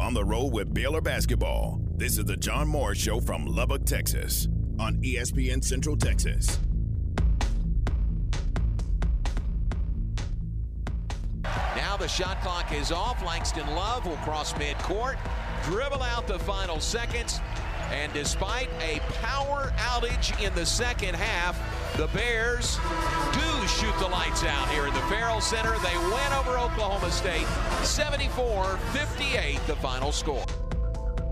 on the road with Baylor basketball. This is the John Morris Show from Lubbock, Texas, on ESPN Central Texas. Now the shot clock is off. Langston Love will cross midcourt, dribble out the final seconds, and despite a power outage in the second half, the Bears do shoot the lights out here in the Ferrell Center. They win over Oklahoma State 74 58, the final score.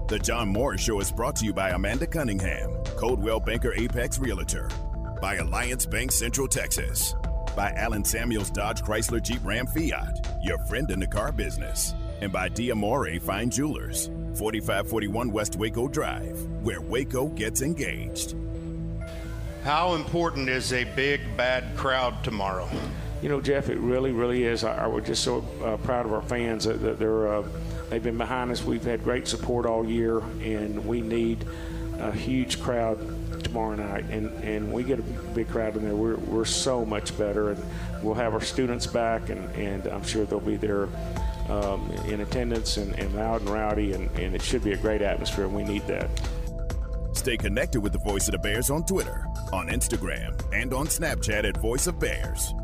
The John Morris Show is brought to you by Amanda Cunningham, Coldwell Banker Apex Realtor, by Alliance Bank Central Texas, by Alan Samuels Dodge Chrysler Jeep Ram Fiat, your friend in the car business, and by Diamore Fine Jewelers, 4541 West Waco Drive, where Waco gets engaged. How important is a big, bad crowd tomorrow? You know, Jeff, it really, really is. I, I we're just so uh, proud of our fans that, that they're uh, they've been behind us. We've had great support all year, and we need a huge crowd tomorrow night. And, and we get a big crowd in there. We're, we're so much better, and we'll have our students back, and, and I'm sure they'll be there um, in attendance and, and loud and rowdy, and, and it should be a great atmosphere, and we need that. Stay connected with the Voice of the Bears on Twitter, on Instagram, and on Snapchat at Voice of Bears.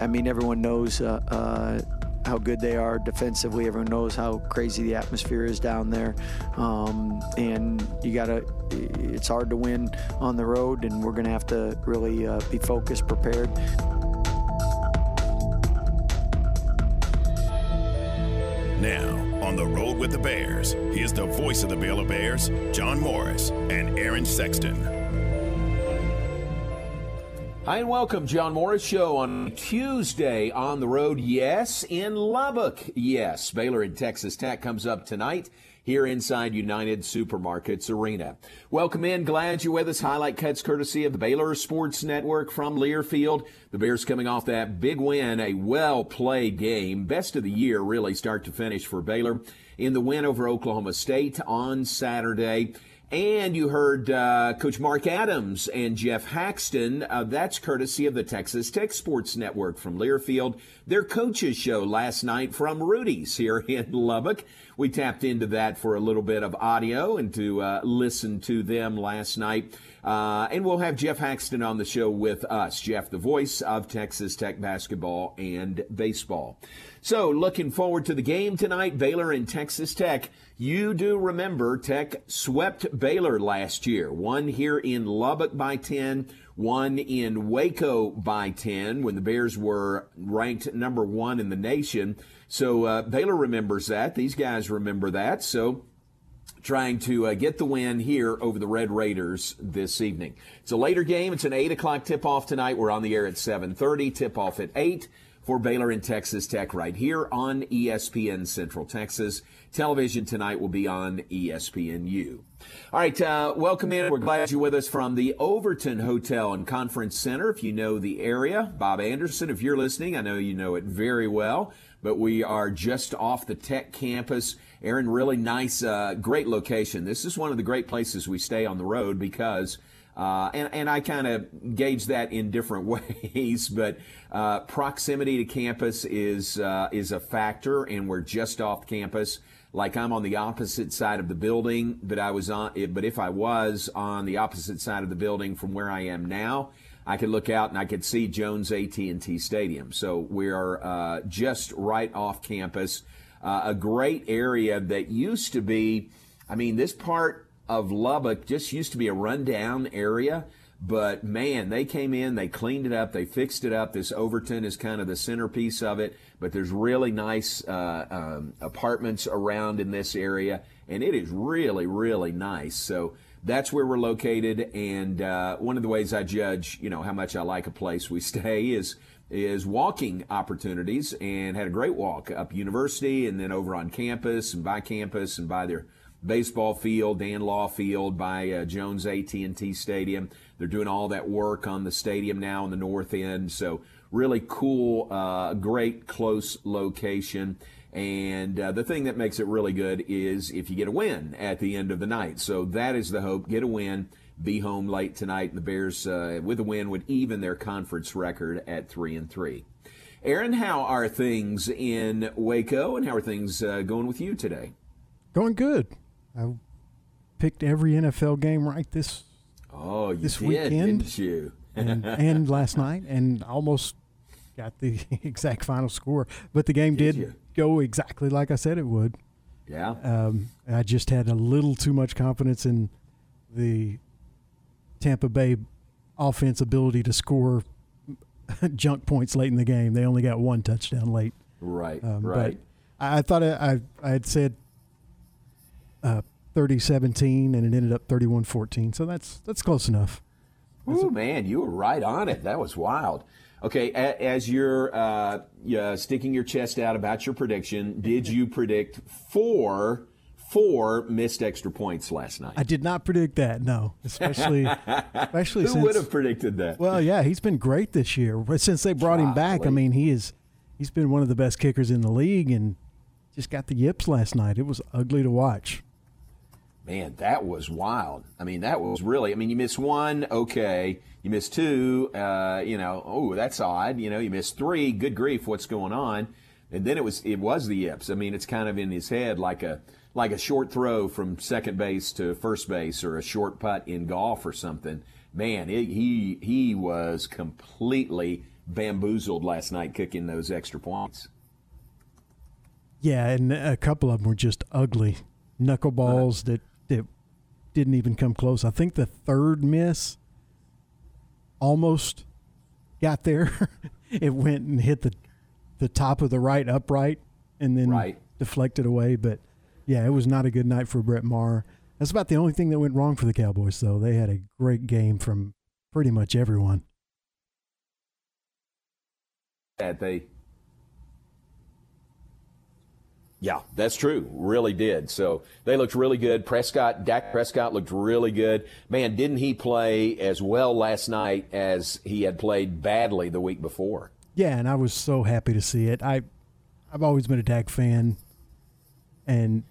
I mean, everyone knows uh, uh, how good they are defensively. Everyone knows how crazy the atmosphere is down there, um, and you gotta. It's hard to win on the road, and we're gonna have to really uh, be focused, prepared. Now, on the road with the Bears, here's the voice of the Baylor Bears, John Morris and Aaron Sexton. Hi and welcome, John Morris Show on Tuesday on the road. Yes, in Lubbock. Yes, Baylor and Texas Tech comes up tonight here inside United Supermarkets Arena. Welcome in. Glad you're with us. Highlight cuts courtesy of the Baylor Sports Network from Learfield. The Bears coming off that big win, a well played game. Best of the year, really, start to finish for Baylor in the win over Oklahoma State on Saturday. And you heard uh, Coach Mark Adams and Jeff Haxton. Uh, that's courtesy of the Texas Tech Sports Network from Learfield. Their coaches show last night from Rudy's here in Lubbock. We tapped into that for a little bit of audio and to uh, listen to them last night. Uh, and we'll have Jeff Haxton on the show with us. Jeff, the voice of Texas Tech basketball and baseball. So, looking forward to the game tonight, Baylor and Texas Tech. You do remember Tech swept Baylor last year. One here in Lubbock by 10, one in Waco by 10 when the Bears were ranked number one in the nation. So uh, Baylor remembers that. These guys remember that. So trying to uh, get the win here over the Red Raiders this evening. It's a later game. It's an 8 o'clock tip-off tonight. We're on the air at 7.30, tip-off at 8 for Baylor and Texas Tech right here on ESPN Central Texas. Television tonight will be on ESPNU. All right, uh, welcome in. We're glad you're with us from the Overton Hotel and Conference Center. If you know the area, Bob Anderson, if you're listening, I know you know it very well, but we are just off the Tech campus. Aaron, really nice, uh, great location. This is one of the great places we stay on the road because uh, and, and I kind of gauge that in different ways, but uh, proximity to campus is uh, is a factor, and we're just off campus. Like I'm on the opposite side of the building, but I was on. But if I was on the opposite side of the building from where I am now, I could look out and I could see Jones AT&T Stadium. So we are uh, just right off campus, uh, a great area that used to be. I mean, this part of Lubbock just used to be a rundown area. But man, they came in, they cleaned it up, they fixed it up. This Overton is kind of the centerpiece of it, but there's really nice uh, um, apartments around in this area, and it is really, really nice. So that's where we're located, and uh, one of the ways I judge, you know, how much I like a place we stay is is walking opportunities, and had a great walk up University, and then over on campus and by campus and by their baseball field, Dan Law Field by uh, Jones AT&T Stadium. They're doing all that work on the stadium now in the north end. So really cool, uh, great close location. And uh, the thing that makes it really good is if you get a win at the end of the night. So that is the hope. Get a win. Be home late tonight. The Bears, uh, with a win, would even their conference record at three and three. Aaron, how are things in Waco, and how are things uh, going with you today? Going good. I picked every NFL game right this oh, you this did, weekend. didn't you? and, and last night, and almost got the exact final score. But the game Did did, go exactly like I said it would. Yeah. Um, I just had a little too much confidence in the Tampa Bay offense ability to score junk points late in the game. They only got one touchdown late. Right. Um, right. But I, I thought I, I, I had said uh, 30-17, and it ended up 31-14. So that's that's close enough. Oh man, you were right on it. That was wild. Okay, a- as you're uh, yeah, sticking your chest out about your prediction, did you predict four four missed extra points last night? I did not predict that. No, especially especially Who since would have predicted that? Well, yeah, he's been great this year. Since they brought him back, I mean, he is he's been one of the best kickers in the league and just got the yips last night. It was ugly to watch. Man, that was wild. I mean, that was really. I mean, you miss one, okay. You miss two, uh, you know. Oh, that's odd. You know, you miss three. Good grief, what's going on? And then it was it was the yips. I mean, it's kind of in his head like a like a short throw from second base to first base or a short putt in golf or something. Man, it, he he was completely bamboozled last night kicking those extra points. Yeah, and a couple of them were just ugly knuckleballs that that didn't even come close. I think the third miss almost got there. it went and hit the the top of the right upright and then Right. deflected away. But yeah, it was not a good night for Brett Maher. That's about the only thing that went wrong for the Cowboys, though. They had a great game from pretty much everyone. that they yeah. That's true. Really did. So they looked really good. Prescott dak prescott looked really good. Man didn't he play as well last night as he had played badly the week before? Yeah, and I was so happy to see it. I I've always been a Dak fan and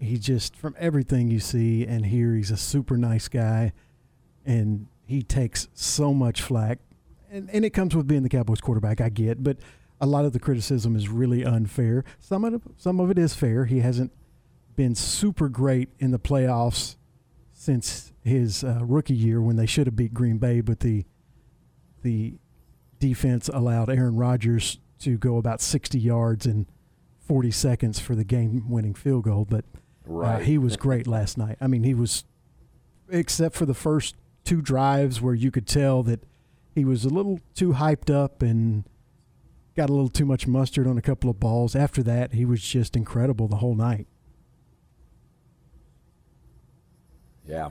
he just from everything you see and hear he's a super nice guy and he takes so much flack. And and it comes with being the Cowboys quarterback, I get, but a lot of the criticism is really unfair. Some of it, some of it is fair. He hasn't been super great in the playoffs since his uh, rookie year when they should have beat Green Bay, but the the defense allowed Aaron Rodgers to go about 60 yards in 40 seconds for the game-winning field goal. But uh, he was great last night. I mean, he was, except for the first two drives where you could tell that he was a little too hyped up and got a little too much mustard on a couple of balls. After that, he was just incredible the whole night. Yeah.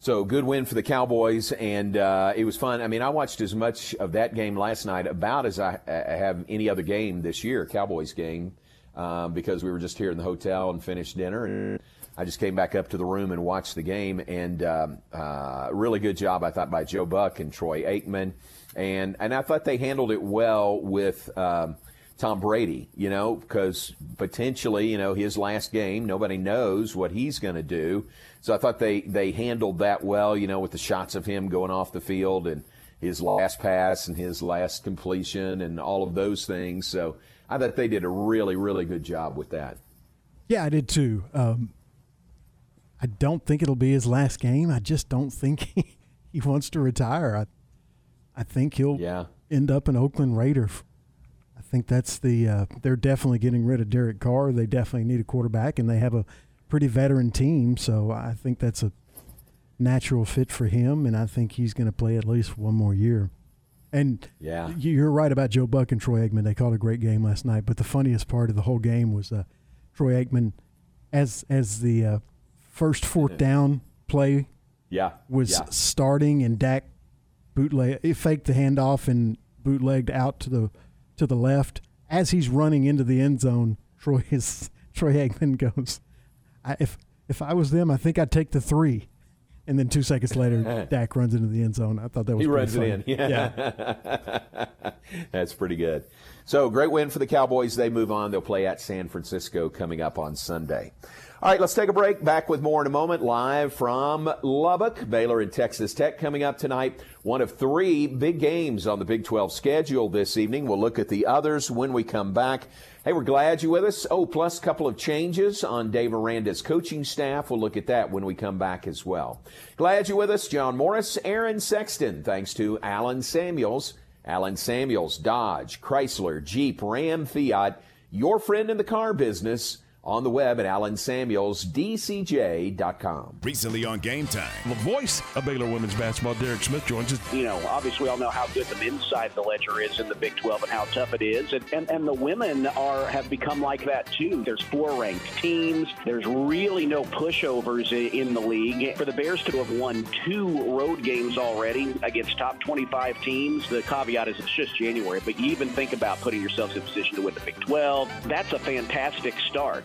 So good win for the Cowboys, and uh, it was fun. I mean, I watched as much of that game last night about as I, I have any other game this year, Cowboys game, um, because we were just here in the hotel and finished dinner, and I just came back up to the room and watched the game. And um, uh, really good job, I thought, by Joe Buck and Troy Aikman, and and I thought they handled it well with. Um, Tom Brady, you know, because potentially, you know, his last game, nobody knows what he's going to do. So I thought they, they handled that well, you know, with the shots of him going off the field and his last pass and his last completion and all of those things. So I thought they did a really, really good job with that. Yeah, I did too. Um, I don't think it'll be his last game. I just don't think he, he wants to retire. I, I think he'll Yeah. end up an Oakland Raider. I think that's the. Uh, they're definitely getting rid of Derek Carr. They definitely need a quarterback, and they have a pretty veteran team. So I think that's a natural fit for him, and I think he's going to play at least one more year. And Yeah. you- you're right about Joe Buck and Troy Aikman. They called a great game last night. But the funniest part of the whole game was uh, Troy Aikman, as as the uh, first fourth down play Yeah. was yeah. starting, and Dak bootleg he faked the handoff and bootlegged out to the to the left. As he's running into the end zone, Troy is Troy Aikman goes, I, "If if I was them, I think I'd take the three. And then two seconds later, Dak runs into the end zone. I thought that was He pretty runs funny. it in. Yeah. That's pretty good. So great win for the Cowboys. They move on. They'll play at San Francisco coming up on Sunday. All right, let's take a break. Back with more in a moment. Live from Lubbock, Baylor and Texas Tech coming up tonight. One of three big games on the Big 12 schedule this evening. We'll look at the others when we come back. Hey, we're glad you're with us. Oh, plus a couple of changes on Dave Aranda's coaching staff. We'll look at that when we come back as well. Glad you're with us. John Morris, Aaron Sexton. Thanks to Alan Samuels. Alan Samuels, Dodge, Chrysler, Jeep, Ram, Fiat. Your friend in the car business on the web at alansamuelsdcj.com. Recently on Game Time. The voice of Baylor women's basketball, Derek Smith, joins us. You know, obviously, we all know how good the men's side of the ledger is in the Big 12 and how tough it is. And, and, and the women are have become like that, too. There's four ranked teams. There's really no pushovers in the league. For the Bears to have won two road games already against top 25 teams, the caveat is it's just January, but you even think about putting yourselves in position to win the Big 12. That's a fantastic start.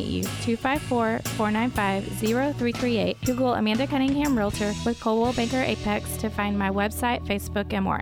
you. 254 495 0338. Google Amanda Cunningham Realtor with Coldwell Banker Apex to find my website, Facebook, and more.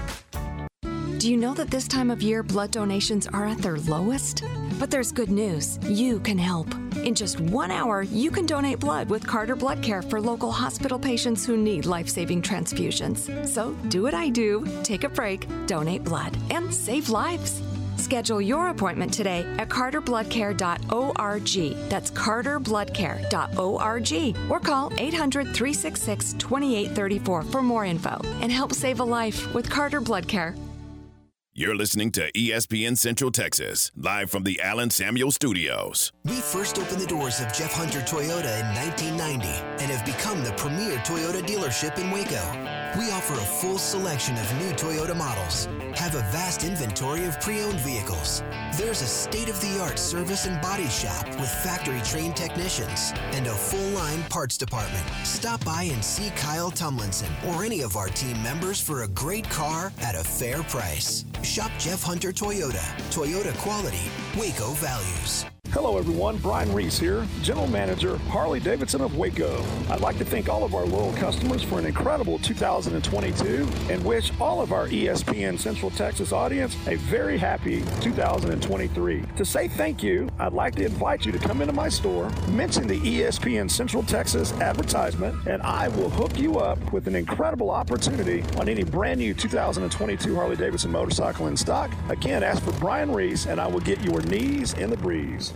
Do you know that this time of year blood donations are at their lowest? But there's good news. You can help. In just one hour, you can donate blood with Carter Blood Care for local hospital patients who need life saving transfusions. So do what I do take a break, donate blood, and save lives. Schedule your appointment today at carterbloodcare.org. That's carterbloodcare.org or call 800 366 2834 for more info and help save a life with Carter Blood Care. You're listening to ESPN Central Texas, live from the Alan Samuel Studios. We first opened the doors of Jeff Hunter Toyota in 1990 and have become the premier Toyota dealership in Waco. We offer a full selection of new Toyota models, have a vast inventory of pre owned vehicles. There's a state of the art service and body shop with factory trained technicians and a full line parts department. Stop by and see Kyle Tumlinson or any of our team members for a great car at a fair price. Shop Jeff Hunter Toyota. Toyota quality, Waco values. Hello, everyone. Brian Reese here, General Manager, Harley Davidson of Waco. I'd like to thank all of our loyal customers for an incredible 2022 and wish all of our ESPN Central Texas audience a very happy 2023. To say thank you, I'd like to invite you to come into my store, mention the ESPN Central Texas advertisement, and I will hook you up with an incredible opportunity on any brand new 2022 Harley Davidson motorcycle in stock. Again, ask for Brian Reese, and I will get your knees in the breeze.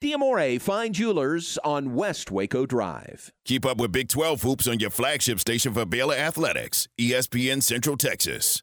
Diamore Fine Jewelers on West Waco Drive. Keep up with Big 12 hoops on your flagship station for Baylor Athletics, ESPN Central Texas.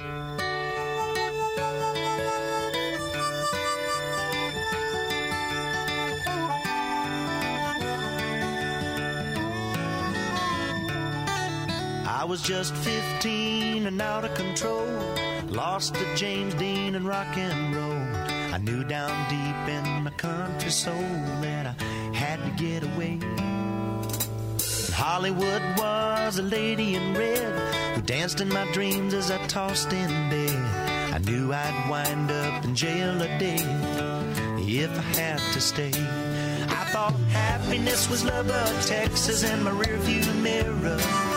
I was just 15 and out of control. Lost to James Dean and rock and roll. I knew down deep in my country soul that I had to get away. Hollywood was a lady in red who danced in my dreams as I tossed in bed. I knew I'd wind up in jail a day if I had to stay. I thought happiness was Lubbock, Texas, in my rearview mirror.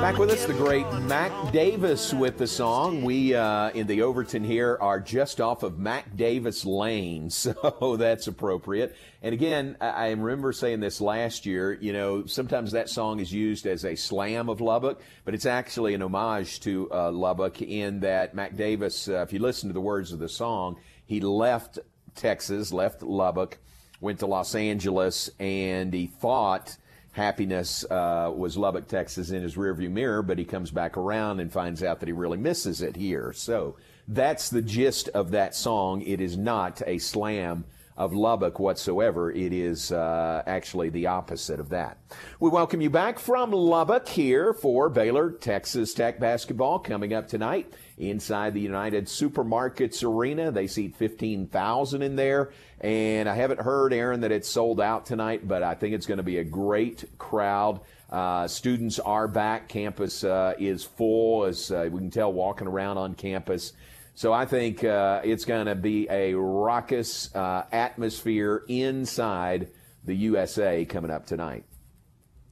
Back with us, the great Mac Davis with the song. We uh, in the Overton here are just off of Mac Davis Lane, so that's appropriate. And again, I remember saying this last year. You know, sometimes that song is used as a slam of Lubbock, but it's actually an homage to uh, Lubbock in that Mac Davis. Uh, if you listen to the words of the song, he left Texas, left Lubbock, went to Los Angeles, and he thought happiness uh, was Lubbock, Texas in his rearview mirror, but he comes back around and finds out that he really misses it here. So that's the gist of that song. It is not a slam of Lubbock whatsoever. It is uh, actually the opposite of that. We welcome you back from Lubbock here for Baylor Texas Tech basketball coming up tonight inside the United Supermarkets Arena. They seat 15,000 in there. And I haven't heard, Aaron, that it's sold out tonight, but I think it's going to be a great crowd. Uh, students are back. Campus uh, is full, as uh, we can tell walking around on campus. So I think uh, it's going to be a raucous uh, atmosphere inside the USA coming up tonight.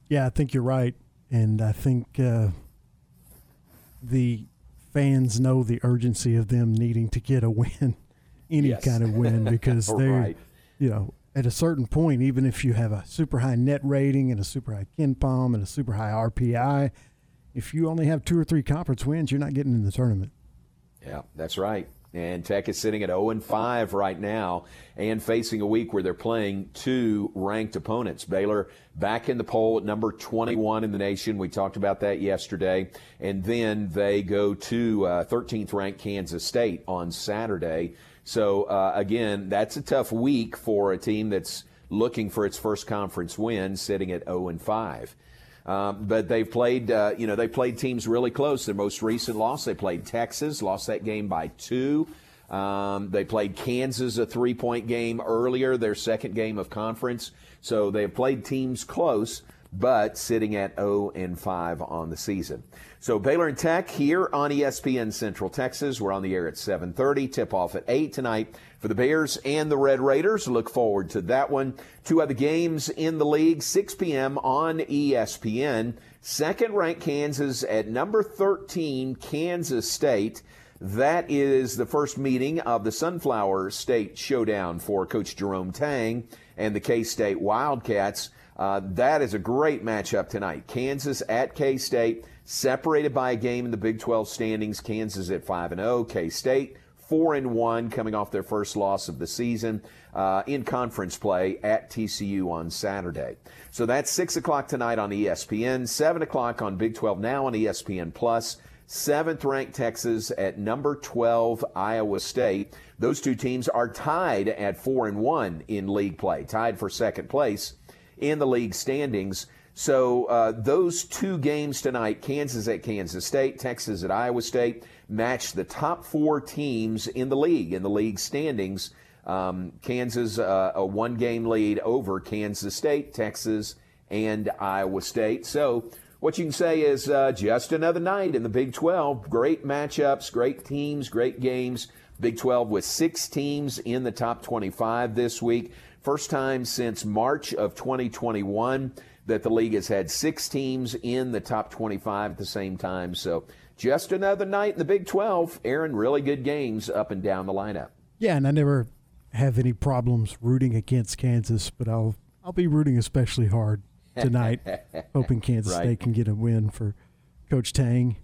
Yeah, I think you're right. And I think uh, the fans know the urgency of them needing to get a win, any yes. kind of win, because they're, right. you know, at a certain point, even if you have a super high net rating and a super high KenPom and a super high RPI, if you only have two or three conference wins, you're not getting in the tournament. Yeah, that's right. And Tech is sitting at 0 and 5 right now and facing a week where they're playing two ranked opponents. Baylor back in the poll at number 21 in the nation. We talked about that yesterday. And then they go to uh, 13th ranked Kansas State on Saturday. So, uh, again, that's a tough week for a team that's looking for its first conference win, sitting at 0 and 5. Um, but they've played, uh, you know, they played teams really close. Their most recent loss, they played Texas, lost that game by two. Um, they played Kansas a three point game earlier, their second game of conference. So they've played teams close, but sitting at 0 and 5 on the season. So Baylor and Tech here on ESPN Central Texas. We're on the air at 7:30. Tip off at 8 tonight for the Bears and the Red Raiders. Look forward to that one. Two other games in the league, 6 p.m. on ESPN. Second ranked Kansas at number 13, Kansas State. That is the first meeting of the Sunflower State Showdown for Coach Jerome Tang and the K State Wildcats. Uh, that is a great matchup tonight. Kansas at K State, separated by a game in the Big 12 standings. Kansas at 5 and 0, K State 4 and 1, coming off their first loss of the season uh, in conference play at TCU on Saturday. So that's 6 o'clock tonight on ESPN, 7 o'clock on Big 12 now on ESPN Plus. Seventh ranked Texas at number 12 Iowa State. Those two teams are tied at 4 and 1 in league play, tied for second place in the league standings. So uh, those two games tonight, Kansas at Kansas State, Texas at Iowa State, match the top four teams in the league, in the league standings. Um, Kansas, uh, a one game lead over Kansas State, Texas, and Iowa State. So what you can say is uh, just another night in the Big 12. Great matchups, great teams, great games. Big 12 with six teams in the top 25 this week. First time since March of 2021 that the league has had six teams in the top 25 at the same time. So just another night in the Big 12. Aaron, really good games up and down the lineup. Yeah, and I never have any problems rooting against Kansas, but I'll I'll be rooting especially hard tonight, hoping Kansas right. State can get a win for Coach Tang.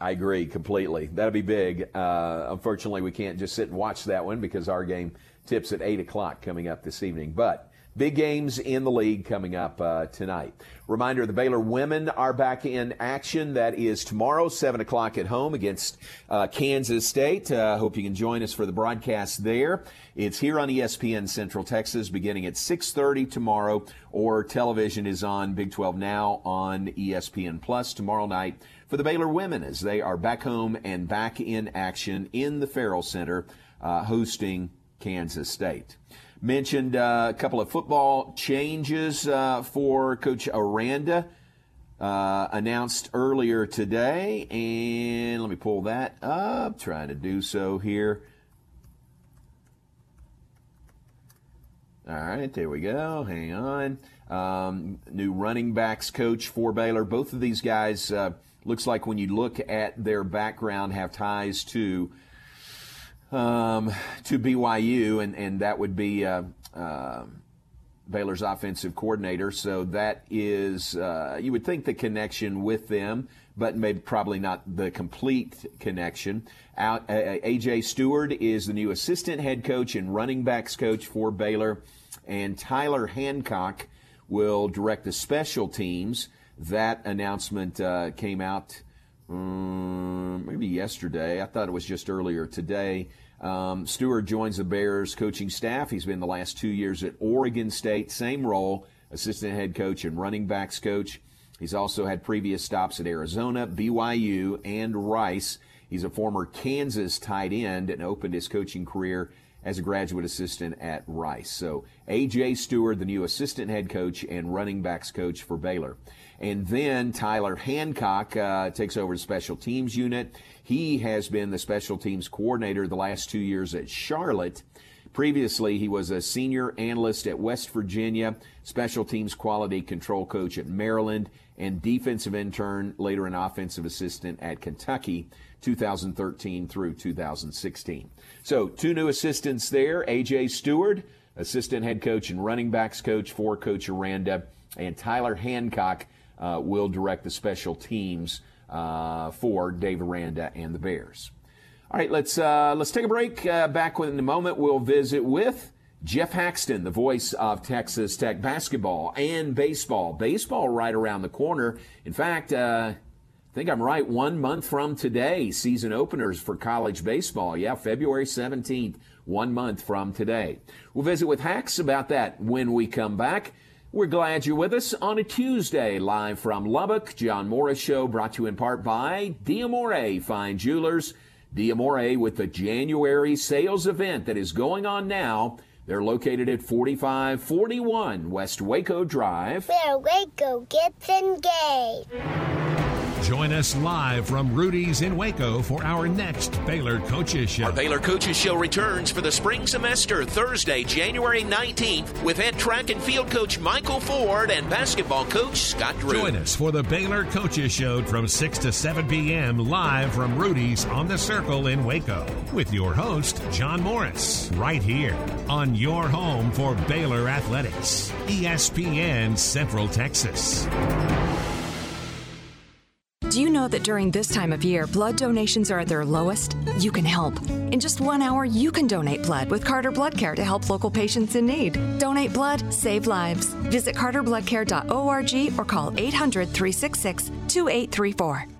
I agree completely. That'll be big. Uh, unfortunately, we can't just sit and watch that one because our game tips at 8 o'clock coming up this evening. But big games in the league coming up uh, tonight. Reminder the Baylor women are back in action. That is tomorrow, 7 o'clock at home against uh, Kansas State. Uh, hope you can join us for the broadcast there. It's here on ESPN Central Texas beginning at 6.30 tomorrow, or television is on Big 12 Now on ESPN Plus tomorrow night for the Baylor women as they are back home and back in action in the Ferrell Center uh, hosting Kansas State. Mentioned uh, a couple of football changes uh, for Coach Aranda. Uh, announced earlier today, and let me pull that up. Trying to do so here. All right, there we go. Hang on. Um, new running backs coach for Baylor. Both of these guys uh, looks like when you look at their background have ties to um, to BYU, and, and that would be uh, uh, Baylor's offensive coordinator. So that is, uh, you would think the connection with them, but maybe probably not the complete connection. Out, AJ Stewart is the new assistant head coach and running backs coach for Baylor, and Tyler Hancock will direct the special teams. That announcement uh, came out um, maybe yesterday. I thought it was just earlier today. Um, Stewart joins the Bears coaching staff. He's been the last two years at Oregon State, same role, assistant head coach and running backs coach. He's also had previous stops at Arizona, BYU, and Rice. He's a former Kansas tight end and opened his coaching career as a graduate assistant at Rice. So, A.J. Stewart, the new assistant head coach and running backs coach for Baylor. And then Tyler Hancock uh, takes over the special teams unit. He has been the special teams coordinator the last two years at Charlotte. Previously, he was a senior analyst at West Virginia, special teams quality control coach at Maryland, and defensive intern, later an offensive assistant at Kentucky, 2013 through 2016. So, two new assistants there AJ Stewart, assistant head coach and running backs coach for Coach Aranda, and Tyler Hancock uh, will direct the special teams uh, for Dave Aranda and the Bears. All right, let's uh, let's take a break. Uh, back in a moment, we'll visit with Jeff Haxton, the voice of Texas Tech basketball and baseball. Baseball right around the corner. In fact, uh, I think I'm right. One month from today, season openers for college baseball. Yeah, February 17th, one month from today. We'll visit with Hax about that when we come back. We're glad you're with us on a Tuesday, live from Lubbock. John Morris Show brought to you in part by Diamore Fine Jewelers. Diamore with the January sales event that is going on now. They're located at 4541 West Waco Drive. Where Waco gets engaged. Join us live from Rudy's in Waco for our next Baylor Coaches Show. Our Baylor Coaches Show returns for the spring semester Thursday, January 19th with head track and field coach Michael Ford and basketball coach Scott Drew. Join us for the Baylor Coaches Show from 6 to 7 p.m. live from Rudy's on the Circle in Waco with your host, John Morris, right here on your home for Baylor Athletics, ESPN Central Texas. Do you know that during this time of year, blood donations are at their lowest? You can help. In just one hour, you can donate blood with Carter Blood Care to help local patients in need. Donate blood, save lives. Visit carterbloodcare.org or call 800 366 2834.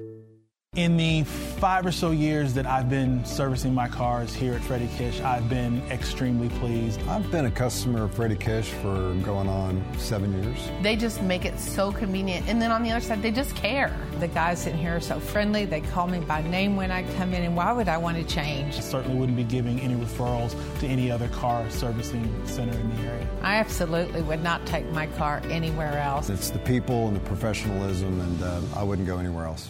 In the five or so years that I've been servicing my cars here at Freddie Kish, I've been extremely pleased. I've been a customer of Freddie Kish for going on seven years. They just make it so convenient. And then on the other side, they just care. The guys in here are so friendly. They call me by name when I come in, and why would I want to change? I certainly wouldn't be giving any referrals to any other car servicing center in the area. I absolutely would not take my car anywhere else. It's the people and the professionalism, and uh, I wouldn't go anywhere else.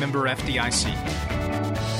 member FDIC.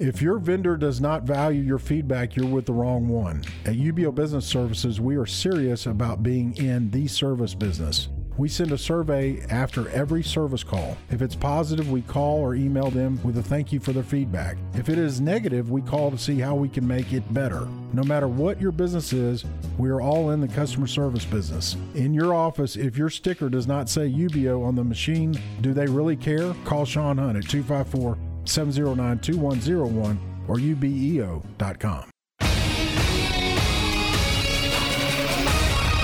If your vendor does not value your feedback, you're with the wrong one. At UBEO Business Services, we are serious about being in the service business. We send a survey after every service call. If it's positive, we call or email them with a thank you for their feedback. If it is negative, we call to see how we can make it better. No matter what your business is, we are all in the customer service business. In your office, if your sticker does not say UBEO on the machine, do they really care? Call Sean Hunt at 254 709 2101 or ubeo.com.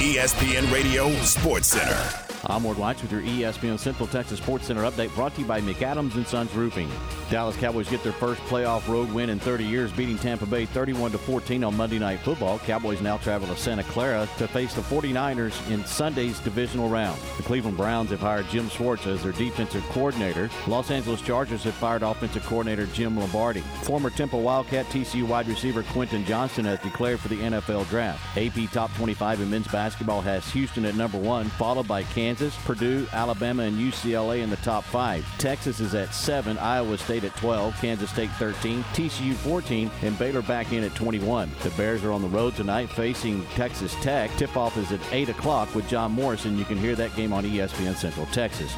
ESPN Radio Sports Center. I'm Ward White with your ESPN Central Texas Sports Center update brought to you by McAdams and Sons Roofing. Dallas Cowboys get their first playoff road win in 30 years, beating Tampa Bay 31 to 14 on Monday Night Football. Cowboys now travel to Santa Clara to face the 49ers in Sunday's divisional round. The Cleveland Browns have hired Jim Schwartz as their defensive coordinator. Los Angeles Chargers have fired offensive coordinator Jim Lombardi. Former Temple Wildcat TCU wide receiver Quentin Johnston has declared for the NFL draft. AP Top 25 in men's basketball has Houston at number one, followed by Kansas, Purdue, Alabama, and UCLA in the top five. Texas is at seven, Iowa State at 12, Kansas State 13, TCU 14, and Baylor back in at 21. The Bears are on the road tonight facing Texas Tech. Tip off is at 8 o'clock with John Morrison. You can hear that game on ESPN Central Texas.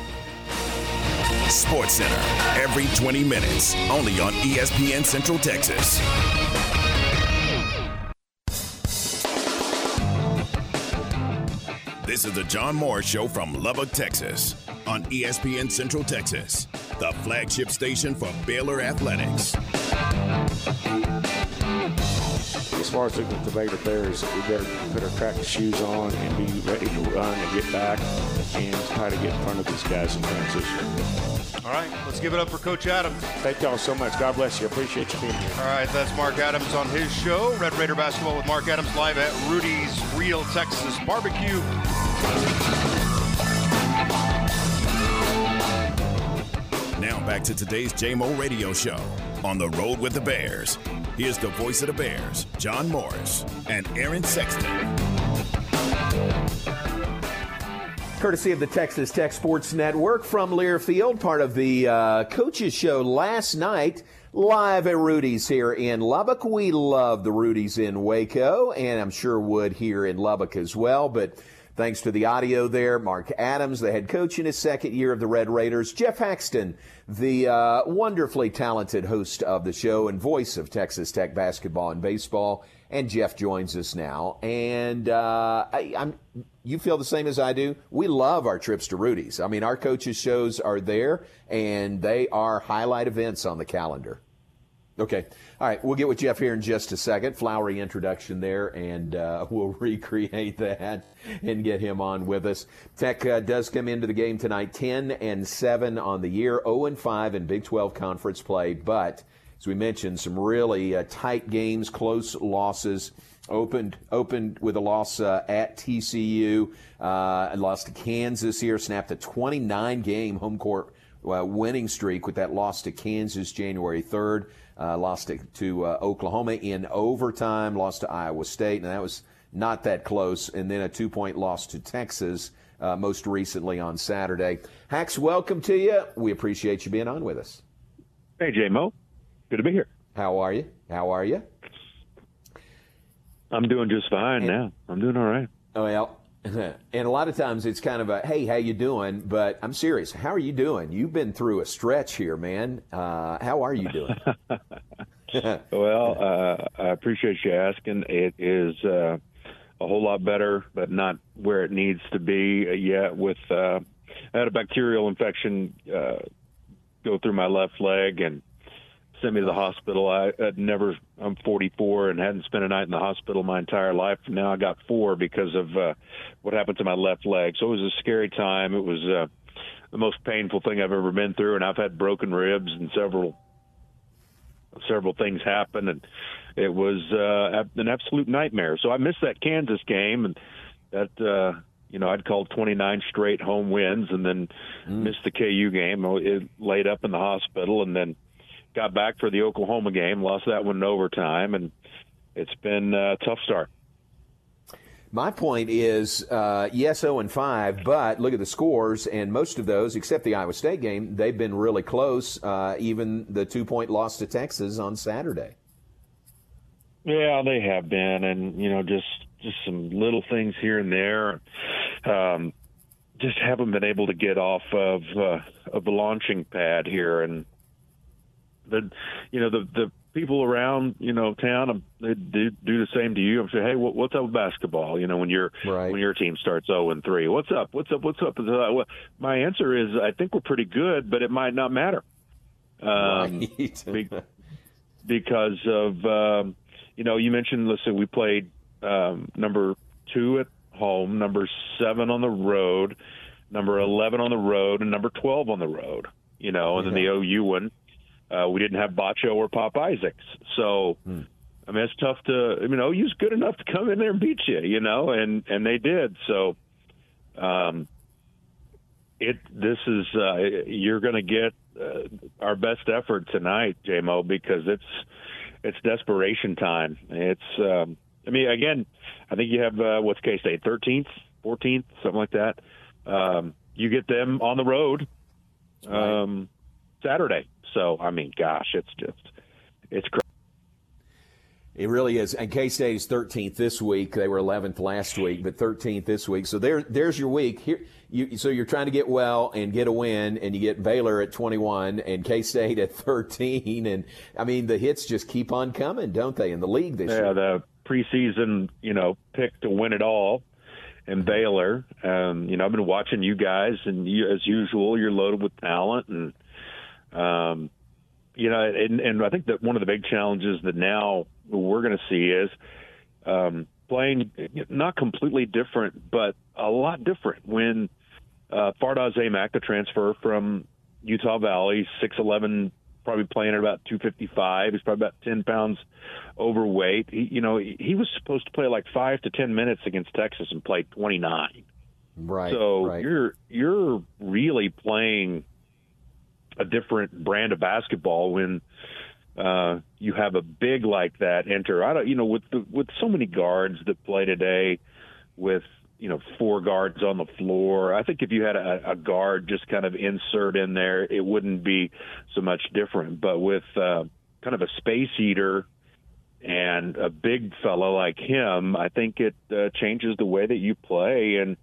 Sports Center, every 20 minutes, only on ESPN Central Texas. This is the John Morris Show from Lubbock, Texas, on ESPN Central Texas, the flagship station for Baylor Athletics. As far as looking at the Baylor Bears, we better put our practice shoes on and be ready to run and get back and try to get in front of these guys in transition. All right, let's give it up for Coach Adams. Thank y'all so much. God bless you. Appreciate you being here. All right, that's Mark Adams on his show, Red Raider Basketball with Mark Adams, live at Rudy's Real Texas Barbecue. Now back to today's JMO radio show on the road with the Bears. Here's the voice of the Bears, John Morris and Aaron Sexton. Courtesy of the Texas Tech Sports Network from Learfield, part of the uh, coaches show last night, live at Rudy's here in Lubbock. We love the Rudy's in Waco, and I'm sure would here in Lubbock as well. But Thanks to the audio there, Mark Adams, the head coach in his second year of the Red Raiders, Jeff Haxton, the uh, wonderfully talented host of the show and voice of Texas Tech basketball and baseball, and Jeff joins us now. And uh, I, I'm, you feel the same as I do. We love our trips to Rudy's. I mean, our coaches' shows are there, and they are highlight events on the calendar. Okay. All right. We'll get with Jeff here in just a second. Flowery introduction there, and uh, we'll recreate that and get him on with us. Tech uh, does come into the game tonight 10 and 7 on the year, 0 and 5 in Big 12 conference play, but as we mentioned, some really uh, tight games, close losses. Opened opened with a loss uh, at TCU, uh, lost to Kansas here. Snapped a 29 game home court uh, winning streak with that loss to Kansas January 3rd. Uh, lost to, to uh, Oklahoma in overtime, lost to Iowa State, and that was not that close. And then a two point loss to Texas most recently on Saturday. Hax, welcome to you. We appreciate you being on with us. Hey, J Mo. Good to be here. How are you? How are you? I'm doing just fine and, now. I'm doing all right. Oh, well, and a lot of times it's kind of a hey how you doing but i'm serious how are you doing you've been through a stretch here man uh, how are you doing well uh, i appreciate you asking it is uh, a whole lot better, but not where it needs to be yet. With uh, I had a bacterial infection uh, go through my left leg and sent me to the hospital. I had never. I'm 44 and hadn't spent a night in the hospital my entire life. Now I got four because of uh, what happened to my left leg. So it was a scary time. It was uh, the most painful thing I've ever been through, and I've had broken ribs and several several things happen, and it was uh, an absolute nightmare. So I missed that Kansas game, and that uh, you know I'd called 29 straight home wins, and then mm. missed the KU game. It laid up in the hospital, and then got back for the Oklahoma game, lost that one in overtime, and it's been a tough start. My point is, uh, yes, 0 and 5, but look at the scores, and most of those, except the Iowa State game, they've been really close. Uh, even the two point loss to Texas on Saturday. Yeah, they have been, and you know, just just some little things here and there. Um, just haven't been able to get off of uh, of the launching pad here, and the you know the the people around you know town um, they do, do the same to you. I'm saying, hey, what, what's up with basketball? You know, when your right. when your team starts 0 and 3, what's up? What's up? What's up? Well, my answer is I think we're pretty good, but it might not matter. Um, right. be, because of um, you know you mentioned listen we played um, number two at home, number seven on the road, number eleven on the road, and number twelve on the road. You know, and yeah. then the OU one uh, we didn't have Batcho or Pop Isaacs. So, hmm. I mean, it's tough to, I mean, OU's good enough to come in there and beat you, you know, and, and they did. So, um, it, this is, uh, you're going to get uh, our best effort tonight, JMO, because it's, it's desperation time. It's, um, I mean, again, I think you have, uh, what's K State, 13th, 14th, something like that. Um, you get them on the road, um, Saturday. So I mean, gosh, it's just it's crazy. It really is. And K State is 13th this week. They were 11th last week, but 13th this week. So there, there's your week. Here, you, so you're trying to get well and get a win, and you get Baylor at 21 and K State at 13. And I mean, the hits just keep on coming, don't they, in the league this yeah, year? Yeah, the preseason, you know, pick to win it all and Baylor. Um, you know, I've been watching you guys, and you, as usual, you're loaded with talent and um, you know, and, and I think that one of the big challenges that now we're going to see is um, playing not completely different, but a lot different. When uh, Fardaws Aimaq, the transfer from Utah Valley, six eleven, probably playing at about two fifty five. He's probably about ten pounds overweight. He, you know, he, was supposed to play like five to ten minutes against Texas and played twenty nine. Right. So right. you're you're really playing a different brand of basketball when uh, you have a big like that enter. I don't, you know, with the, with so many guards that play today, with you know four guards on the floor. I think if you had a, a guard just kind of insert in there, it wouldn't be so much different. But with uh, kind of a space eater and a big fellow like him, I think it uh, changes the way that you play and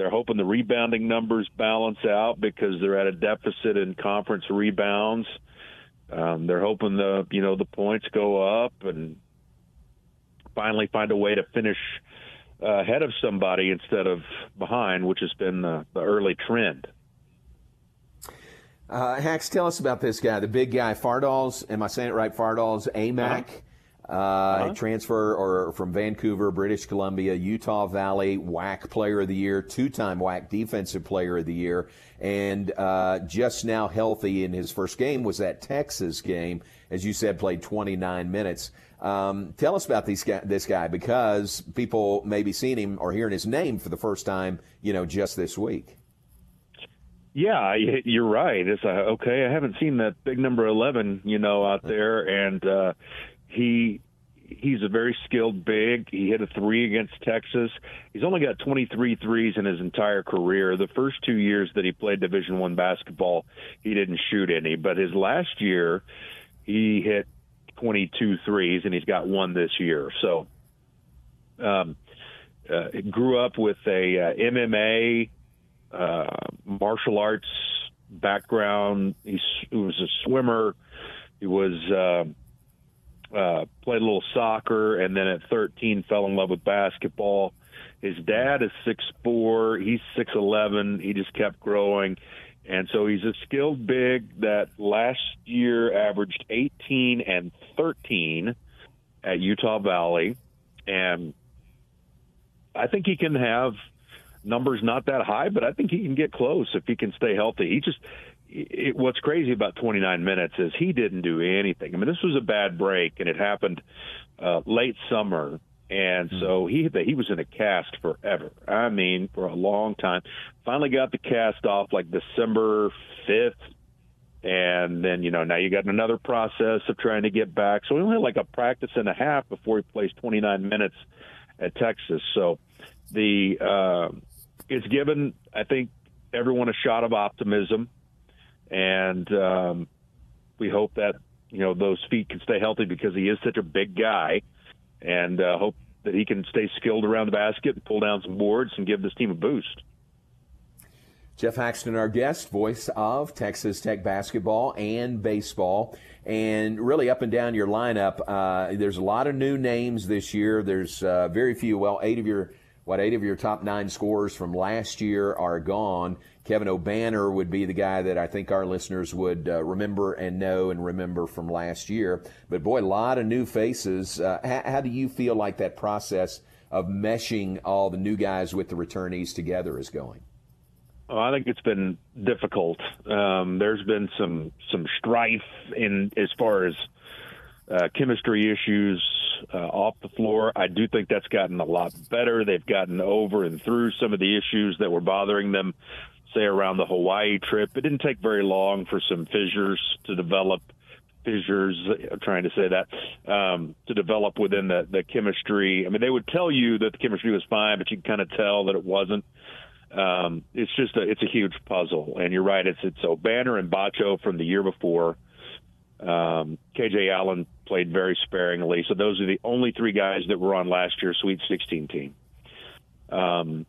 they're hoping the rebounding numbers balance out because they're at a deficit in conference rebounds. Um, they're hoping the you know the points go up and finally find a way to finish ahead of somebody instead of behind, which has been the, the early trend. Uh, Hax, tell us about this guy, the big guy, Fardaws. Am I saying it right? Fardaws Aimaq. Uh-huh. Uh, uh-huh. transfer or from Vancouver, British Columbia, Utah Valley, WAC Player of the Year, two-time WAC Defensive Player of the Year, and uh, just now healthy in his first game was that Texas game, as you said, played 29 minutes. Um, tell us about these guy, this guy because people may be seeing him or hearing his name for the first time, you know, just this week. Yeah, you're right. It's a, okay. I haven't seen that big number eleven, you know, out there, and uh, he he's a very skilled big. He hit a three against Texas. He's only got 23 threes in his entire career. The first two years that he played Division One basketball, he didn't shoot any. But his last year, he hit 22 threes, and he's got one this year. So, um, uh, grew up with a uh, MMA, uh, martial arts background. He, he was a swimmer. He was. Uh, uh, played a little soccer, and then at 13 fell in love with basketball. His dad is six four. He's six eleven. He just kept growing, and so he's a skilled big that last year averaged eighteen and thirteen at Utah Valley, and I think he can have numbers not that high, but I think he can get close if he can stay healthy. He just it, what's crazy about 29 minutes is he didn't do anything. I mean, this was a bad break, and it happened uh, late summer, and so he he was in a cast forever. I mean, for a long time. Finally got the cast off like December 5th, and then you know now you got another process of trying to get back. So he only had like a practice and a half before he plays 29 minutes at Texas. So the uh, it's given I think everyone a shot of optimism, and um, we hope that you know those feet can stay healthy because he is such a big guy, and uh, hope that he can stay skilled around the basket and pull down some boards and give this team a boost. Jeff Haxton, our guest, voice of Texas Tech basketball and baseball, and really up and down your lineup. Uh, there's a lot of new names this year. There's uh, very few. Well, eight of your what eight of your top nine scorers from last year are gone. Kevin Obanor would be the guy that I think our listeners would uh, remember and know and remember from last year. But boy, a lot of new faces. Uh, how, how do you feel like that process of meshing all the new guys with the returnees together is going? Oh, I think it's been difficult. Um, there's been some some strife in as far as uh, chemistry issues uh, off the floor. I do think that's gotten a lot better. They've gotten over and through some of the issues that were bothering them, say around the Hawaii trip. It didn't take very long for some fissures to develop. Fissures, I'm trying to say that, um, to develop within the, the chemistry. I mean, they would tell you that the chemistry was fine, but you can kind of tell that it wasn't um, it's just a it's a huge puzzle. And you're right, it's it's Obanor and Batcho from the year before. Um, KJ Allen played very sparingly, so those are the only three guys that were on last year's Sweet 16 team. Um,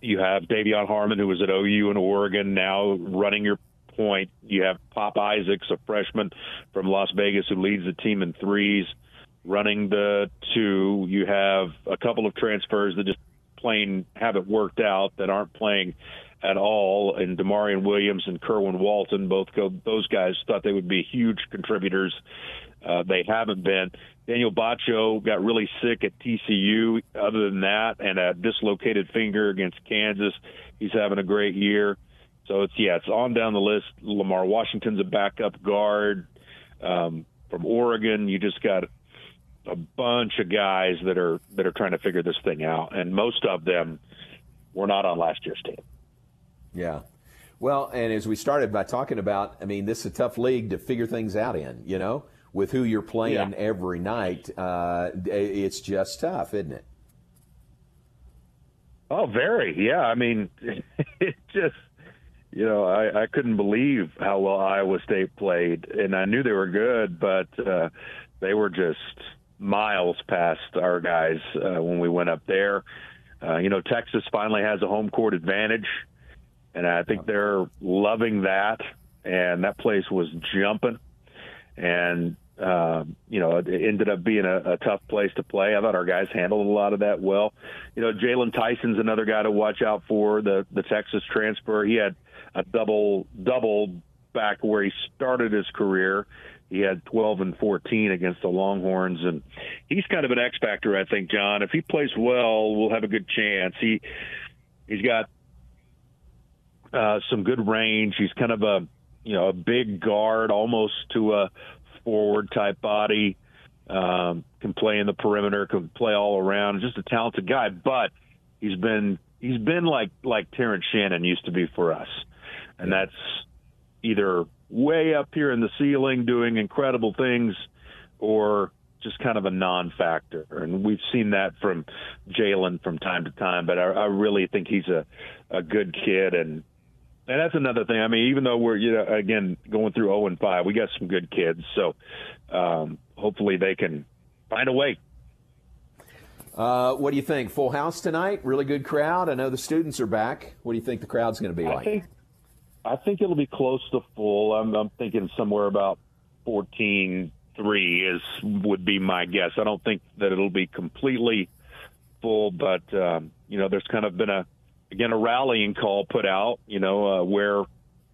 you have De'Vion Harmon, who was at OU in Oregon, now running your point. You have Pop Isaacs, a freshman from Las Vegas, who leads the team in threes, running the two. You have a couple of transfers that just plain haven't worked out that aren't playing at all. And D'Maurian Williams and Kerwin Walton, both go, those guys thought they would be huge contributors. Uh, they haven't been. Daniel Batcho got really sick at TCU. Other than that, and a dislocated finger against Kansas, he's having a great year. So it's yeah, it's on down the list. Lamar Washington's a backup guard um, from Oregon. You just got a bunch of guys that are that are trying to figure this thing out, and most of them were not on last year's team. Yeah. Well, and as we started by talking about, I mean, this is a tough league to figure things out in. You know, with who you're playing yeah. every night, uh, it's just tough, isn't it? Oh, very. Yeah. I mean, it just you know, I, I couldn't believe how well Iowa State played, and I knew they were good, but uh, they were just miles past our guys uh, when we went up there. Uh, you know, Texas finally has a home court advantage, and I think they're loving that. And that place was jumping, and uh, you know, it ended up being a, a tough place to play. I thought our guys handled a lot of that well. You know, Jaylon Tyson's another guy to watch out for. The the Texas transfer, he had a double double back where he started his career he had 12 and 14 against the Longhorns, and he's kind of an X factor, I think, John. If he plays well, we'll have a good chance. He he's got uh, some good range. He's kind of a you know a big guard, almost to a forward type body. Um, can play in the perimeter, can play all around. Just a talented guy, but he's been he's been like like Terrence Shannon used to be for us, and that's either way up here in the ceiling doing incredible things or just kind of a non-factor. And we've seen that from Jaylon from time to time, but I, I really think he's a, a good kid. And, and that's another thing. I mean, even though we're, you know, again, going through 0 and 5, we got some good kids. So um, hopefully they can find a way. Uh, what do you think? Full house tonight? Really good crowd. I know the students are back. What do you think the crowd's going to be like? think, I think it'll be close to full. I'm, I'm thinking somewhere about 14 three is would be my guess. I don't think that it'll be completely full, But um, you know, there's kind of been a again a rallying call put out. You know, uh, where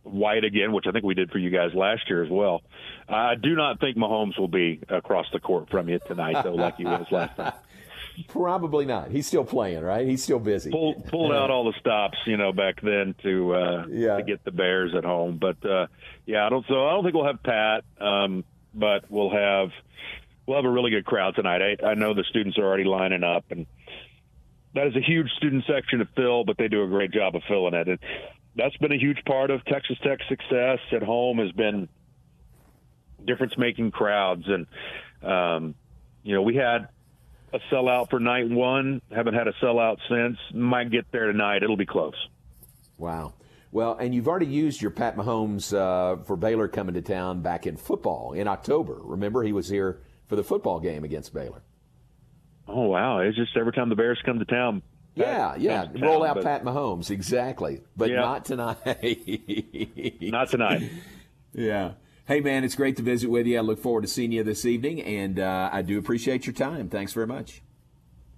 White again, which I think we did for you guys last year as well. I do not think Mahomes will be across the court from you tonight, though, like he was last time. Probably not. He's still playing, right? He's still busy. Pull, pulled out all the stops, you know, back then to uh, yeah. to get the Bears at home. But uh, yeah, I don't. So I don't think we'll have Pat, um, but we'll have we'll have a really good crowd tonight. I, I know the students are already lining up, and that is a huge student section to fill, but they do a great job of filling it. And that's been a huge part of Texas Tech's success at home has been difference making crowds. And, um, you know, we had a sellout for night one, haven't had a sellout since. Might get there tonight. It'll be close. Wow. Well, and you've already used your Pat Mahomes uh, for Baylor coming to town back in football in October. Remember, he was here for the football game against Baylor. Oh wow! It's just every time the Bears come to town. Yeah, Pat yeah. comes to Roll town, out but- Pat Mahomes, exactly. But Yeah. not tonight. Not tonight. yeah. Hey, man, it's great to visit with you. I look forward to seeing you this evening, and uh, I do appreciate your time. Thanks very much.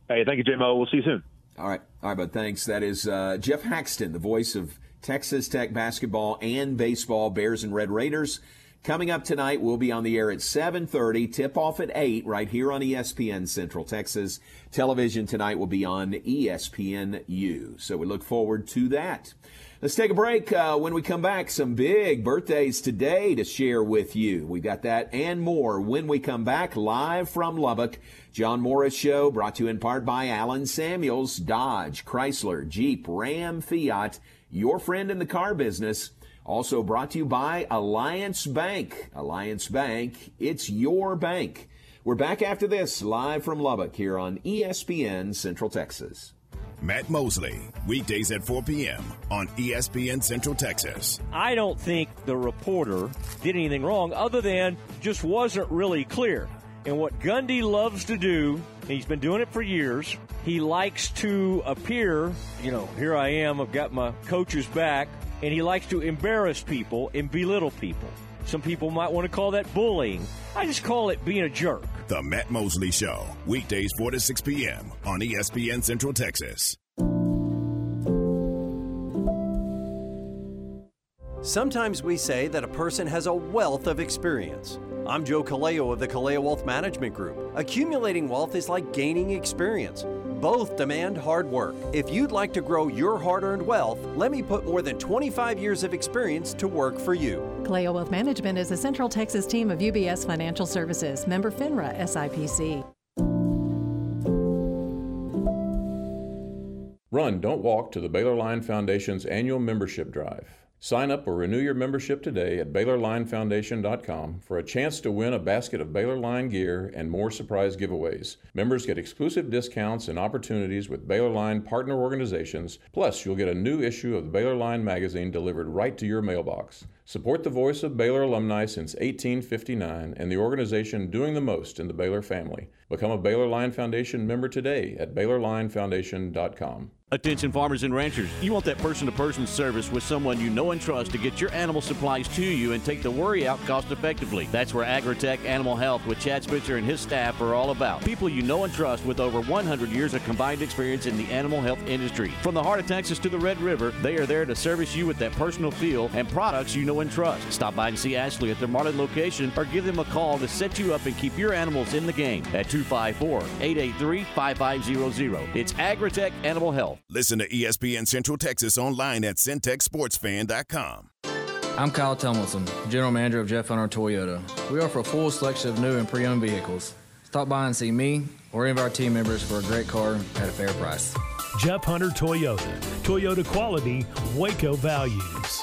Hey, thank you, JMO. We'll see you soon. All right. All right, bud. Thanks. That is uh, Jeff Haxton, the voice of Texas Tech basketball and baseball, Bears and Red Raiders. Coming up tonight, we'll be on the air at 7.30, tip-off at 8, right here on ESPN Central Texas. Television tonight will be on ESPNU, so we look forward to that. Let's take a break. Uh, when we come back, some big birthdays today to share with you. We've got that and more when we come back live from Lubbock. John Morris Show brought to you in part by Alan Samuels, Dodge, Chrysler, Jeep, Ram, Fiat, your friend in the car business. Also brought to you by Alliance Bank. Alliance Bank, it's your bank. We're back after this, live from Lubbock here on ESPN Central Texas. Matt Mosley, weekdays at 4 p.m. on ESPN Central Texas. I don't think the reporter did anything wrong other than just wasn't really clear. And what Gundy loves to do, and he's been doing it for years, he likes to appear, you know, here I am, I've got my coach's back, and he likes to embarrass people and belittle people. Some people might want to call that bullying. I just call it being a jerk. The Matt Mosley Show, weekdays 4 to 6 p.m. on ESPN Central Texas. Sometimes we say that a person has a wealth of experience. I'm Joe Kaleo of the Kaleo Wealth Management Group. Accumulating wealth is like gaining experience. Both demand hard work. If you'd like to grow your hard earned wealth, let me put more than 25 years of experience to work for you. Kaleo Wealth Management is a Central Texas team of UBS Financial Services, member FINRA SIPC. Run, don't walk to the Baylor Line Foundation's annual membership drive. Sign up or renew your membership today at BaylorLineFoundation.com for a chance to win a basket of Baylor Line gear and more surprise giveaways. Members get exclusive discounts and opportunities with Baylor Line partner organizations. Plus, you'll get a new issue of the Baylor Line magazine delivered right to your mailbox. Support the voice of Baylor alumni since 1859 and the organization doing the most in the Baylor family. Become a Baylor Line Foundation member today at BaylorLineFoundation.com. Attention farmers and ranchers, you want that person to person service with someone you know and trust to get your animal supplies to you and take the worry out cost effectively. That's where Agritech Animal Health with Chad Spitzer and his staff are all about. People you know and trust with over 100 years of combined experience in the animal health industry. From the heart of Texas to the Red River, they are there to service you with that personal feel and products you know and trust. Stop by and see Ashley at their Marlin location or give them a call to set you up and keep your animals in the game at 254 883 5500. It's Agritech Animal Health. Listen to ESPN Central Texas online at centexsportsfan.com. I'm Kyle Tomlinson, General Manager of Jeff Hunter Toyota. We offer a full selection of new and pre-owned vehicles. Stop by and see me or any of our team members for a great car at a fair price. Jeff Hunter Toyota. Toyota quality, Waco values.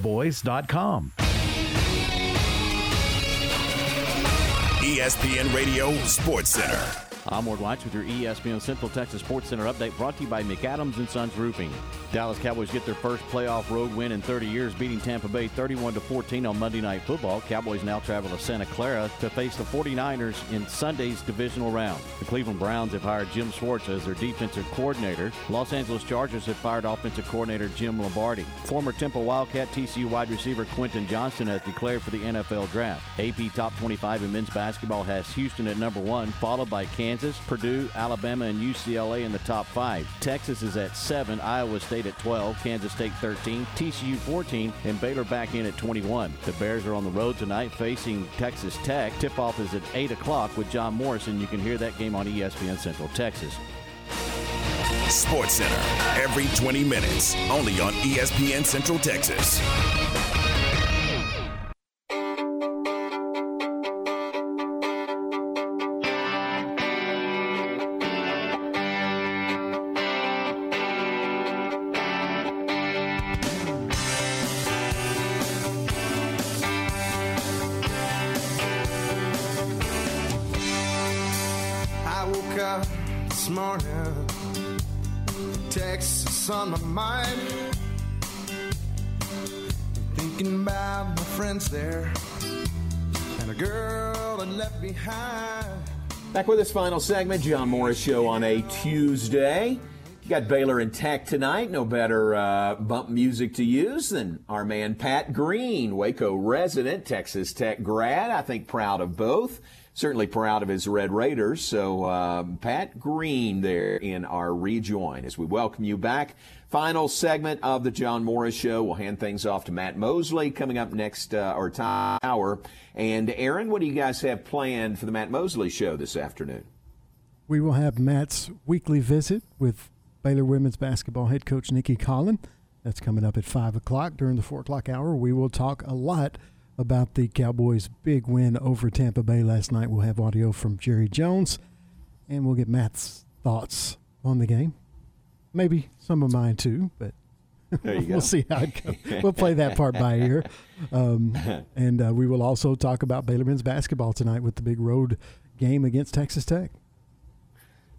pioneerboys.com. ESPN Radio Sports Center. I'm Ward White with your ESPN Central Texas Sports Center update brought to you by McAdams and Sons Roofing. Dallas Cowboys get their first playoff road win in 30 years, beating Tampa Bay 31 to 14 on Monday Night Football. Cowboys now travel to Santa Clara to face the 49ers in Sunday's divisional round. The Cleveland Browns have hired Jim Schwartz as their defensive coordinator. Los Angeles Chargers have fired offensive coordinator Jim Lombardi. Former Temple Wildcat TCU wide receiver Quentin Johnston has declared for the NFL draft. AP Top 25 in men's basketball has Houston at number one, followed by Kansas, Purdue, Alabama, and UCLA in the top five. Texas is at seven, Iowa State at 12, Kansas State 13, TCU 14, and Baylor back in at 21. The Bears are on the road tonight facing Texas Tech. Tip-off is at 8 o'clock with John Morrison. You can hear that game on ESPN Central Texas. Sports Center every 20 minutes, only on ESPN Central Texas. On my mind. Thinking about my friends there and a girl I left behind. Back with this final segment, John Morris Show on a Tuesday. You got Baylor and Tech tonight. No better uh, bump music to use than our man Pat Green, Waco resident, Texas Tech grad. I think proud of both. Certainly proud of his Red Raiders. So, um, Pat Green there in our rejoin as we welcome you back. Final segment of the John Morris Show. We'll hand things off to Matt Mosley coming up next uh, or time hour. And Aaron, what do you guys have planned for the Matt Mosley Show this afternoon? We will have Matt's weekly visit with Baylor women's basketball head coach Nicki Collen. That's coming up at 5 o'clock during the 4 o'clock hour. We will talk a lot about the Cowboys' big win over Tampa Bay last night. We'll have audio from Jerry Jones, and we'll get Matt's thoughts on the game. Maybe some of mine too, but There you go. we'll see how it goes. We'll play that part by ear. Um, and uh, we will also talk about Baylor men's basketball tonight with the big road game against Texas Tech.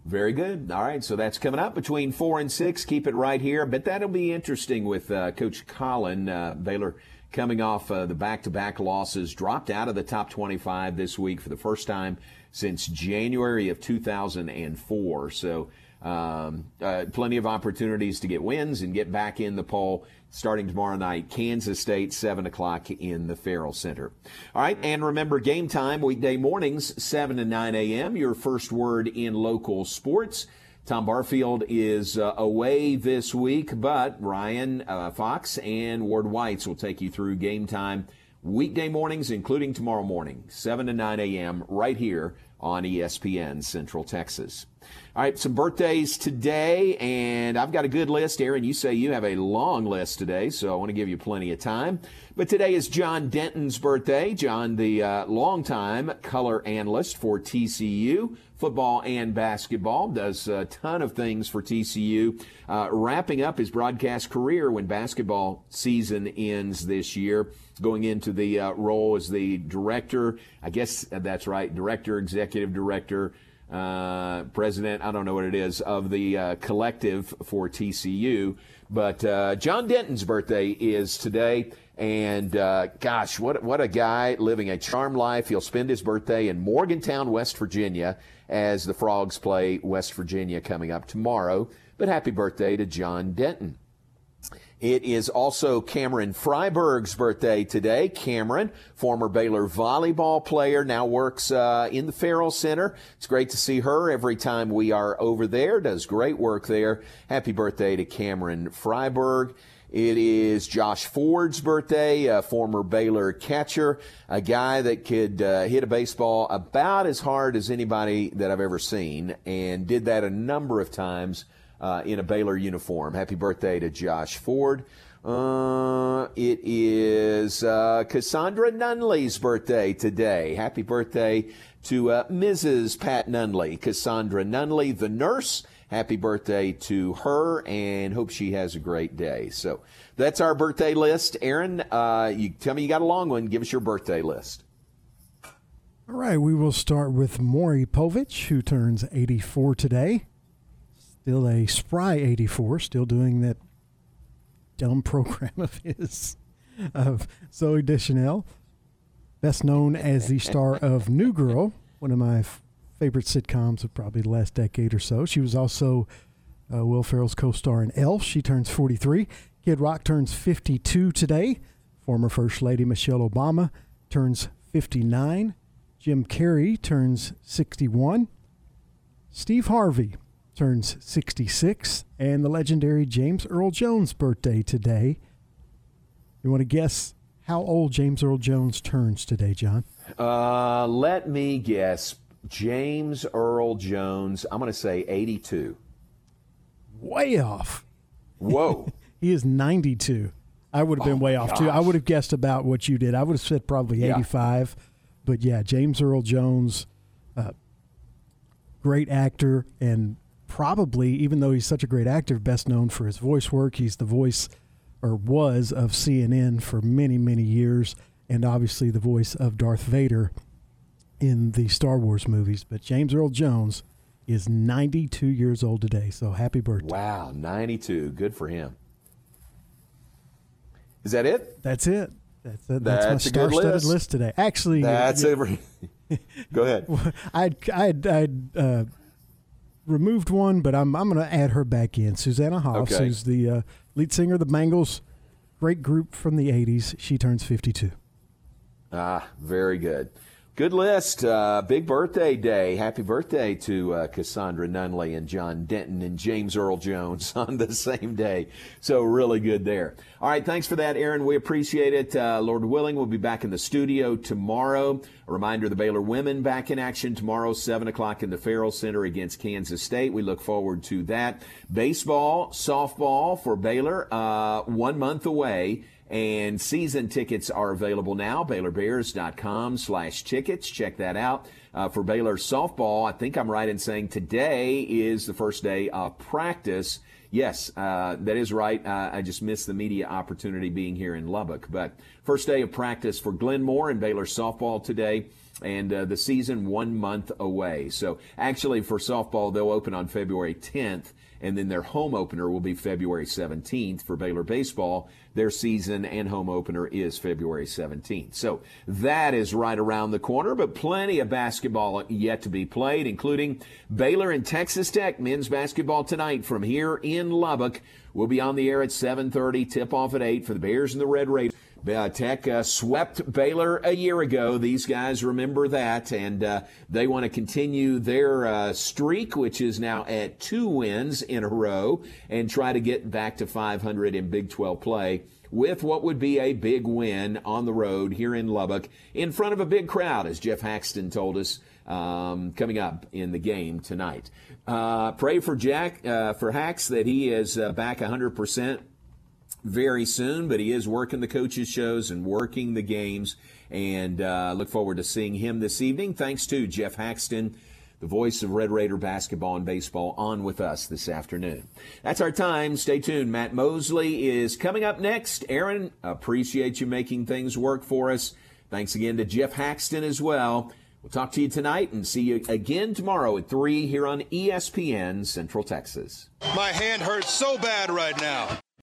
Very good. All right, so that's coming up between four and six. Keep it right here. But that'll be interesting with uh, Coach Collen. Uh, Baylor coming off uh, the back-to-back losses, dropped out of the top 25 this week for the first time since January of 2004. So um, uh, plenty of opportunities to get wins and get back in the poll starting tomorrow night. Kansas State, 7 o'clock in the Ferrell Center. All right, and remember game time, weekday mornings, 7 to 9 a.m., your first word in local sports. Tom Barfield is uh, away this week, but Ryan uh, Fox and Ward Whites will take you through game time weekday mornings, including tomorrow morning, 7 to 9 a.m., right here on ESPN Central Texas. All right, some birthdays today, and I've got a good list. Aaron, you say you have a long list today, so I want to give you plenty of time. But today is John Denton's birthday. John, the uh, longtime color analyst for TCU, football and basketball, does a ton of things for TCU, uh, wrapping up his broadcast career when basketball season ends this year, going into the uh, role as the director, I guess that's right, director, executive executive director, uh, president, I don't know what it is, of the uh, collective for TCU. But uh, John Denton's birthday is today. And uh, gosh, what, what a guy living a charmed life. He'll spend his birthday in Morgantown, West Virginia, as the Frogs play West Virginia coming up tomorrow. But happy birthday to John Denton. It is also Cameron Freiberg's birthday today. Cameron, former Baylor volleyball player, now works uh, in the Ferrell Center. It's great to see her every time we are over there. Does great work there. Happy birthday to Cameron Freiberg. It is Josh Ford's birthday, a former Baylor catcher, a guy that could uh, hit a baseball about as hard as anybody that I've ever seen, and did that a number of times uh, in a Baylor uniform. Happy birthday to Josh Ford. Uh, it is uh, Cassandra Nunley's birthday today. Happy birthday to uh, Mrs. Pat Nunley. Cassandra Nunley, the nurse. Happy birthday to her and hope she has a great day. So that's our birthday list. Aaron, uh, you tell me you got a long one. Give us your birthday list. All right, we will start with Maury Povich, who turns 84 today. Still a spry 84, still doing that dumb program of his of Zooey Deschanel, best known as the star of New Girl, one of my f- favorite sitcoms of probably the last decade or so. She was also uh, Will Ferrell's co-star in Elf. She turns 43. Kid Rock turns 52 today. Former First Lady Michelle Obama turns 59. Jim Carrey turns 61. Steve Harvey turns 66, and the legendary James Earl Jones' birthday today. You want to guess how old James Earl Jones turns today, John? Uh, let me guess. James Earl Jones, I'm going to say 82. Way off. Whoa. he is 92. I would have been Oh, way off too. I would have guessed about what you did. I would have said probably Yeah. 85. But yeah, James Earl Jones, uh, great actor, and probably, even though he's such a great actor, best known for his voice work. He's the voice, or was, of CNN for many, many years, and obviously the voice of Darth Vader in the Star Wars movies. But James Earl Jones is 92 years old today. So happy birthday. Wow, 92. Good for him. Is that it? That's it. That's. That's, That's my star-studded list. list. today. Actually, That's uh, it. Go ahead. I'd I'd, I'd uh, removed one, but I'm I'm going to add her back in. Susanna Hoffs, Okay. who's the uh, lead singer of the Bangles, great group from the '80s. She turns 52. Ah, very good. Good list. Uh, big birthday day. Happy birthday to uh, Cassandra Nunley and John Denton and James Earl Jones on the same day. So, really good there. All right. Thanks for that, Aaron. We appreciate it. Uh, Lord willing, we'll be back in the studio tomorrow. A reminder the Baylor women back in action tomorrow, 7 o'clock in the Ferrell Center against Kansas State. We look forward to that. Baseball, softball for Baylor, uh, one month away. And season tickets are available now, BaylorBears.com slash tickets. Check that out. Uh, for Baylor softball, I think I'm right in saying today is the first day of practice. Yes, uh, that is right. Uh, I just missed the media opportunity being here in Lubbock. But first day of practice for Glenn Moore and Baylor softball today and uh, the season one month away. So actually for softball, they'll open on February 10th and then their home opener will be February 17th for Baylor baseball. Their season and home opener is February 17th. So that is right around the corner, but plenty of basketball yet to be played, including Baylor and Texas Tech men's basketball tonight from here in Lubbock. We'll be on the air at 7:30. Tip off at 8 for the Bears and the Red Raiders. Uh, Tech uh, swept Baylor a year ago. These guys remember that, and uh, they want to continue their uh, streak, which is now at two wins in a row, and try to get back to 500 in Big 12 play with what would be a big win on the road here in Lubbock in front of a big crowd, as Jeff Haxton told us um, coming up in the game tonight. Uh, pray for Jack, uh, for Hax, that he is back 100% very soon, but he is working the coaches' shows and working the games. And uh, look forward to seeing him this evening. Thanks to Jeff Haxton, the voice of Red Raider basketball and baseball, on with us this afternoon. That's our time. Stay tuned. Matt Mosley is coming up next. Aaron, appreciate you making things work for us. Thanks again to Jeff Haxton as well. We'll talk to you tonight and see you again tomorrow at 3 here on ESPN Central Texas. My hand hurts so bad right now.